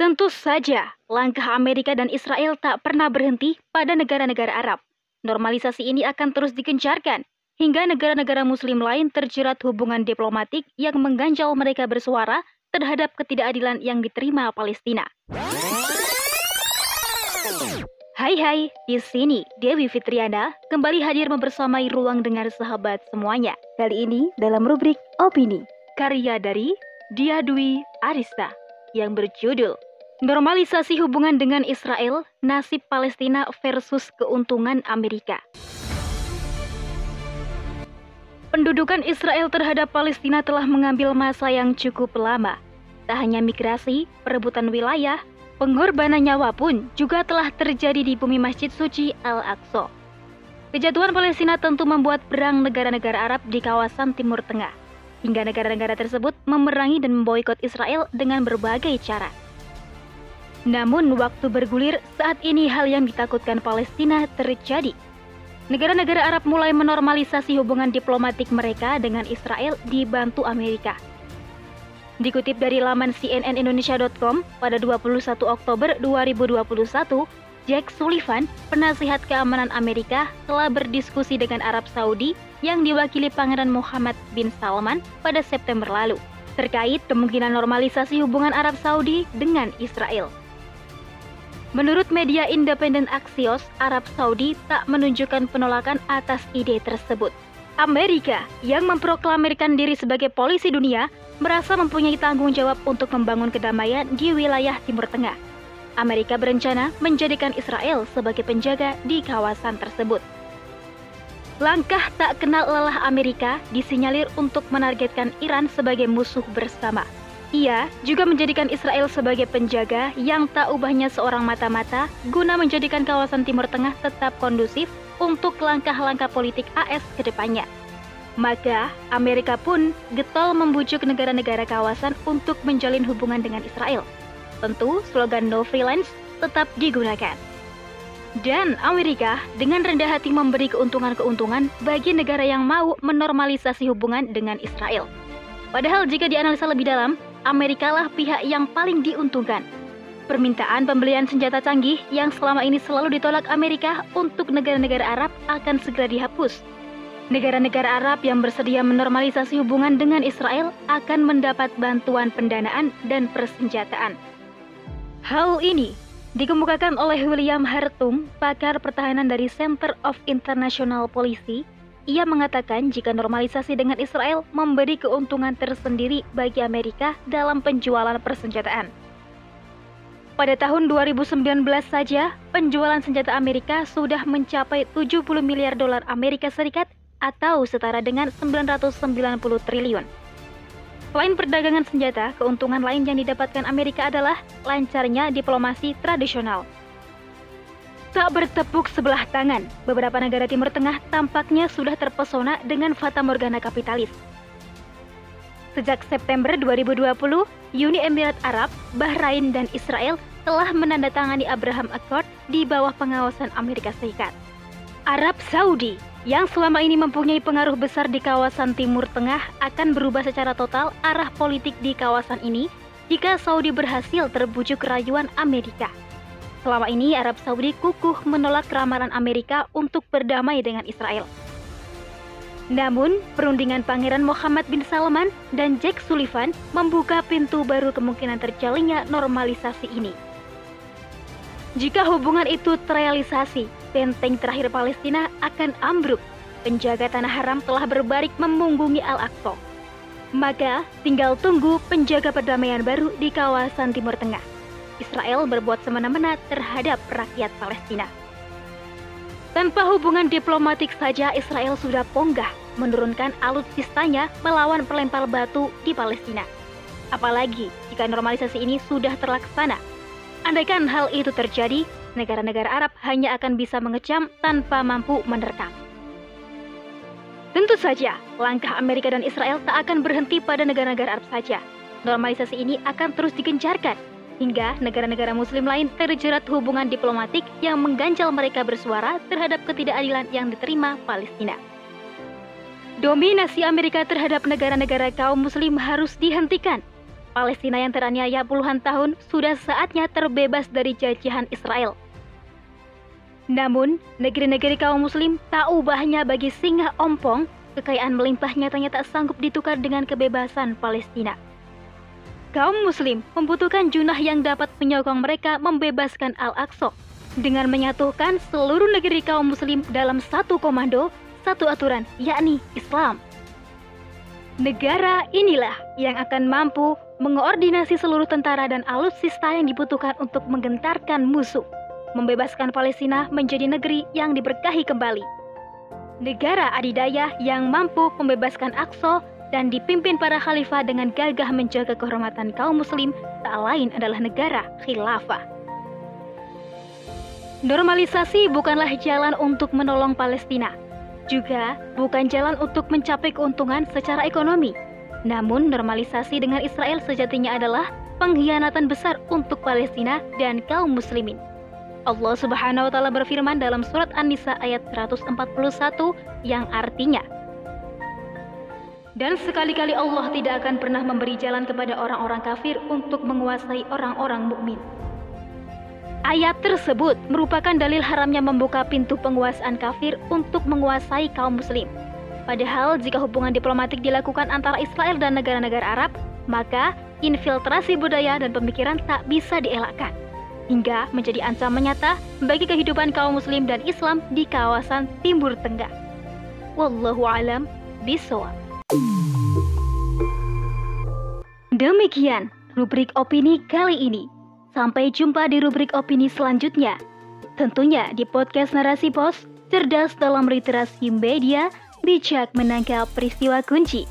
Tentu saja, langkah Amerika dan Israel tak pernah berhenti pada negara-negara Arab. Normalisasi ini akan terus dikencarkan hingga negara-negara muslim lain terjerat hubungan diplomatik yang mengganjal mereka bersuara terhadap ketidakadilan yang diterima Palestina. Hai hai, di sini Dewi Fitriana kembali hadir membersamai ruang dengar sahabat semuanya. Kali ini dalam rubrik Opini, karya dari Dia Dwi Arista yang berjudul Normalisasi hubungan dengan Israel, nasib Palestina versus keuntungan Amerika. Pendudukan Israel terhadap Palestina telah mengambil masa yang cukup lama. Tak hanya migrasi, perebutan wilayah, pengorbanan nyawa pun juga telah terjadi di bumi Masjid Suci Al-Aqsa. Kejatuhan Palestina tentu membuat perang negara-negara Arab di kawasan Timur Tengah, hingga negara-negara tersebut memerangi dan memboikot Israel dengan berbagai cara. Namun waktu bergulir saat ini hal yang ditakutkan Palestina terjadi. Negara-negara Arab mulai menormalisasi hubungan diplomatik mereka dengan Israel dibantu Amerika. Dikutip dari laman cnnindonesia.com pada 21 Oktober 2021, Jack Sullivan, penasihat keamanan Amerika, telah berdiskusi dengan Arab Saudi yang diwakili Pangeran Muhammad bin Salman pada September lalu terkait kemungkinan normalisasi hubungan Arab Saudi dengan Israel. Menurut media independen Axios, Arab Saudi tak menunjukkan penolakan atas ide tersebut. Amerika yang memproklamirkan diri sebagai polisi dunia merasa mempunyai tanggung jawab untuk membangun kedamaian di wilayah Timur Tengah. Amerika berencana menjadikan Israel sebagai penjaga di kawasan tersebut. Langkah tak kenal lelah Amerika disinyalir untuk menargetkan Iran sebagai musuh bersama. Ia juga menjadikan Israel sebagai penjaga yang tak ubahnya seorang mata-mata guna menjadikan kawasan Timur Tengah tetap kondusif untuk langkah-langkah politik AS ke depannya. Maka, Amerika pun getol membujuk negara-negara kawasan untuk menjalin hubungan dengan Israel. Tentu, slogan No Freelance tetap digunakan. Dan Amerika dengan rendah hati memberi keuntungan-keuntungan bagi negara yang mau menormalisasi hubungan dengan Israel. Padahal jika dianalisa lebih dalam, Amerika lah pihak yang paling diuntungkan. Permintaan pembelian senjata canggih yang selama ini selalu ditolak Amerika untuk negara-negara Arab akan segera dihapus. Negara-negara Arab yang bersedia menormalisasi hubungan dengan Israel akan mendapat bantuan pendanaan dan persenjataan. Hal ini dikemukakan oleh William Hartung, pakar pertahanan dari Center of International Policy ia mengatakan jika normalisasi dengan Israel memberi keuntungan tersendiri bagi Amerika dalam penjualan persenjataan. Pada tahun 2019 saja, penjualan senjata Amerika sudah mencapai 70 miliar dolar Amerika Serikat atau setara dengan 990 triliun. Selain perdagangan senjata, keuntungan lain yang didapatkan Amerika adalah lancarnya diplomasi tradisional. Tak bertepuk sebelah tangan, beberapa negara Timur Tengah tampaknya sudah terpesona dengan fata morgana kapitalis. Sejak September 2020, Uni Emirat Arab, Bahrain, dan Israel telah menandatangani Abraham Accord di bawah pengawasan Amerika Serikat. Arab Saudi yang selama ini mempunyai pengaruh besar di kawasan Timur Tengah akan berubah secara total arah politik di kawasan ini jika Saudi berhasil terbujuk rayuan Amerika. Selama ini Arab Saudi kukuh menolak ramalan Amerika untuk berdamai dengan Israel. Namun, perundingan Pangeran Muhammad bin Salman dan Jack Sullivan membuka pintu baru kemungkinan terjalinnya normalisasi ini. Jika hubungan itu terrealisasi, benteng terakhir Palestina akan ambruk. Penjaga tanah haram telah berbarik memunggungi Al-Aqsa. Maka, tinggal tunggu penjaga perdamaian baru di kawasan Timur Tengah. Israel berbuat semena-mena terhadap rakyat Palestina. Tanpa hubungan diplomatik saja Israel sudah ponggah menurunkan alutsistanya melawan pelempar batu di Palestina. Apalagi jika normalisasi ini sudah terlaksana. Andaikan hal itu terjadi, negara-negara Arab hanya akan bisa mengecam tanpa mampu menerkam. Tentu saja, langkah Amerika dan Israel tak akan berhenti pada negara-negara Arab saja. Normalisasi ini akan terus digencarkan hingga negara-negara muslim lain terjerat hubungan diplomatik yang mengganjal mereka bersuara terhadap ketidakadilan yang diterima Palestina. Dominasi Amerika terhadap negara-negara kaum muslim harus dihentikan. Palestina yang teraniaya puluhan tahun sudah saatnya terbebas dari jajahan Israel. Namun, negeri-negeri kaum muslim tak ubahnya bagi singa ompong, kekayaan melimpah nyatanya tak sanggup ditukar dengan kebebasan Palestina. Kaum muslim membutuhkan junah yang dapat menyokong mereka membebaskan Al-Aqsa dengan menyatukan seluruh negeri kaum muslim dalam satu komando, satu aturan, yakni Islam. Negara inilah yang akan mampu mengoordinasi seluruh tentara dan alutsista yang dibutuhkan untuk menggentarkan musuh, membebaskan Palestina menjadi negeri yang diberkahi kembali. Negara adidaya yang mampu membebaskan Aqsa dan dipimpin para khalifah dengan gagah menjaga kehormatan kaum muslim tak lain adalah negara khilafah. Normalisasi bukanlah jalan untuk menolong Palestina, juga bukan jalan untuk mencapai keuntungan secara ekonomi. Namun, normalisasi dengan Israel sejatinya adalah pengkhianatan besar untuk Palestina dan kaum muslimin. Allah Subhanahu wa taala berfirman dalam surat An-Nisa ayat 141 yang artinya Dan sekali-kali Allah tidak akan pernah memberi jalan kepada orang-orang kafir untuk menguasai orang-orang mukmin. Ayat tersebut merupakan dalil haramnya membuka pintu penguasaan kafir untuk menguasai kaum muslim. Padahal jika hubungan diplomatik dilakukan antara Israel dan negara-negara Arab, maka infiltrasi budaya dan pemikiran tak bisa dielakkan. Hingga menjadi ancaman nyata bagi kehidupan kaum muslim dan Islam di kawasan Timur Tengah. Wallahu alam bisawab. Demikian rubrik opini kali ini. Sampai jumpa di rubrik opini selanjutnya. Tentunya di podcast Narasi Pos, cerdas dalam literasi media, bijak menangkap peristiwa kunci.